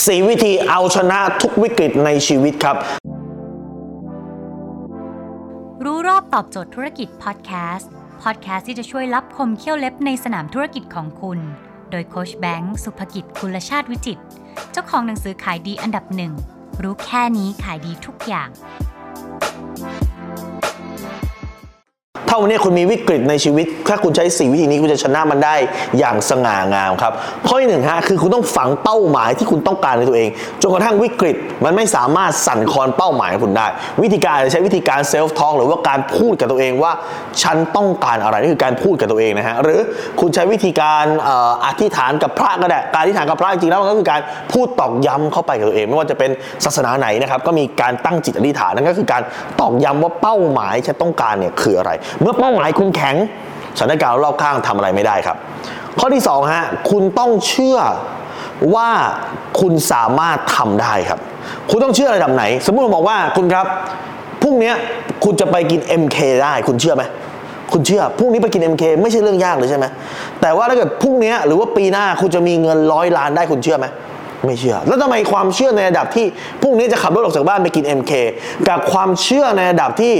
สีวิธีเอาชนะทุกวิกฤตในชีวิตครับ รู้รอบตอบโจทย์ธุรกิจพอดแคสต์พอดแคสต์ที่จะช่วยรับคมเขี้ยวเล็บในสนามธุรกิจของคุณ โดยโคชแบงค์สุภกิจคุลชาติวิจิต เจ้าของหนังสือขายดีอันดับหนึ่งรู้แค่นี้ขายดีทุกอย่าง ถ้าวันนี้คุณมีวิกฤตในชีวิต ถ้าคุณใช้สี่วิธีนี้คุณจะชนะมันได้อย่างสง่างามครับข้อที่หนึ่งฮะคือคุณต้องฝังเป้าหมายที่คุณต้องการในตัวเอง จนกระทั่งวิกฤตมันไม่สามารถสั่นคลอนเป้าหมายของคุณได้ วิธีการจะใช้วิธีการเซลฟ์ทอ k หรือว่าการพูดกับตัวเองว่า ฉันต้องการอะไรนี่คือการพูดกับตัวเองนะฮะหรือคุณใช้วิธีการเอ่ออธิษฐานกับพระก็ได้การอธิษฐานกับพระจริงๆแล้วมันก็คือการพูดตอกย้ำเข้าไปกับตัวเองไม่ว่าจะเป็นศาสนาไหนนะครับก็มีการตั้งจิตอธิษฐานนั่นก็คือการตอกย้ำว่าเป้าหมายฉันต้องการเนี่ยคืออะไรเมื่อเป้าหมายคุณแข็งสถานการณ์รอบข้างทำอะไรไม่ได้ครับ ข้อที่สองฮะคุณต้องเชื่อว่าคุณสามารถทำได้ครับ คุณต้องเชื่อระดับไหน สมมติผมบอกว่าคุณครับพรุ่งนี้คุณจะไปกิน MK ได้ คุณเชื่อไหมคุณเชื่อพรุ่งนี้ไปกิน MK ไม่ใช่เรื่องยากเลยใช่ไหมแต่ว่าถ้าเกิดพรุ่งนี้หรือว่าปีหน้าคุณจะมีเงินร้อยล้านได้คุณเชื่อไหมไม่เชื่อ แล้วทำไมความเชื่อในระดับที่พรุ่งนี้จะขับรถออกจากบ้านไปกิน MK กับความเชื่อในระดับที่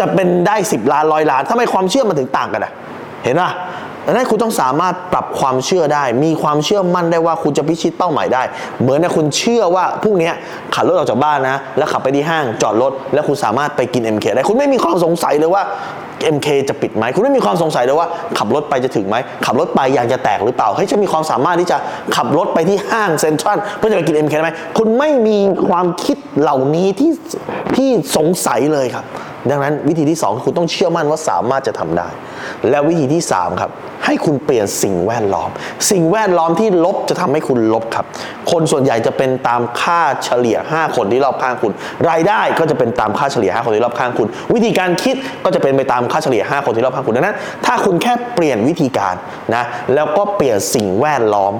จะเป็นได้ 10 ล้านร้อยล้านทำไมความเชื่อมันถึงต่างกันอะ เห็นป่ะดังนั้นคุณต้องสามารถปรับความเชื่อได้ มีความเชื่อมั่นได้ว่าคุณจะพิชิตเป้าหมายได้ เหมือนนะคุณเชื่อว่าพรุ่งนี้ขับรถออกจากบ้านนะ แล้วขับไปที่ห้างจอดรถ แล้วคุณสามารถไปกิน MK ได้ คุณไม่มีความสงสัยเลยว่า MK จะปิดไหม คุณไม่มีความสงสัยเลยว่า ขับรถไปจะถึงไหม ขับรถไปยางจะแตกหรือเปล่า เฮ้ยจะมีความสามารถที่จะขับรถไปที่ห้างเซ็นทรัลเพื่อจะไปกิน MK ได้ไหม คุณไม่มีความคิดเหล่านี้ที่ที่สงสัยเลยครับ ดังนั้นวิธีที่ 2 คุณต้องเชื่อมั่นว่าสามารถจะทำได้ และวิธีที่ 3 ครับ ให้คุณเปลี่ยนสิ่งแวดล้อม สิ่งแวดล้อมที่ลบจะทำให้คุณลบครับ คนส่วนใหญ่จะเป็นตามค่าเฉลี่ย 5 คนที่รอบข้างคุณ รายได้ก็จะเป็นตามค่าเฉลี่ย 5 คนที่รอบข้างคุณ วิธีการคิดก็จะเป็นไปตามค่าเฉลี่ย 5 คนที่รอบข้างคุณดังนั้น ถ้าคุณแค่เปลี่ยนวิธีการนะแล้วก็เปลี่ยนสิ่งแวดล้อม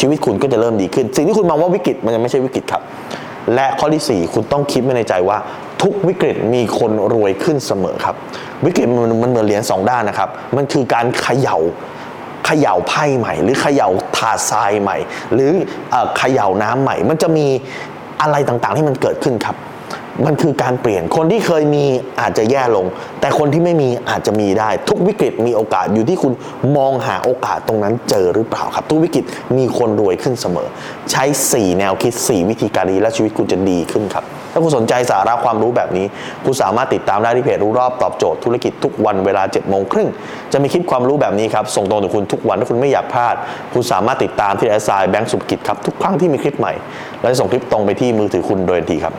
ชีวิตคุณก็จะเริ่มดีขึ้น สิ่งที่คุณมองว่าวิกฤตมันยังไม่ใช่วิกฤตครับ และข้อที่ 4 คุณต้องคิดไว้ในใจว่า ทุกวิกฤตมีคนรวยขึ้นเสมอครับ วิกฤตมันมันเหมือนเหรียญสองด้านนะครับ มันคือการเขย่าเขย่าไพ่ใหม่ หรือเขย่าถาดทรายใหม่ หรือเขย่าน้ำใหม่ มันจะมีอะไรต่างๆที่มันเกิดขึ้นครับ มันคือการเปลี่ยนคนที่เคยมีอาจจะแย่ลง แต่คนที่ไม่มีอาจจะมีได้ ทุกวิกฤตมีโอกาสอยู่ที่คุณมองหาโอกาสตรงนั้นเจอหรือเปล่าครับ ทุกวิกฤตมีคนรวยขึ้นเสมอ ใช้ 4 แนวคิด 4 วิธีการนี้และชีวิตคุณจะดีขึ้นครับ ถ้าคุณสนใจสาระความรู้แบบนี้ คุณสามารถติดตามได้ที่เพจรู้รอบตอบโจทย์ธุรกิจทุกวันเวลา7จ็ดโมงครึ่งจะมีคลิปความรู้แบบนี้ครับ ส่งตรงถึงคุณทุกวันถ้าคุณไม่อยากพลาด คุณสามารถติดตามที่แอสไซแบงก์สุขกิจครับ ทุกครั้งที่มีคลิปใหม่ และจะส่งคลิปตรงไปที่มือถือคุณโดยทันทีครับ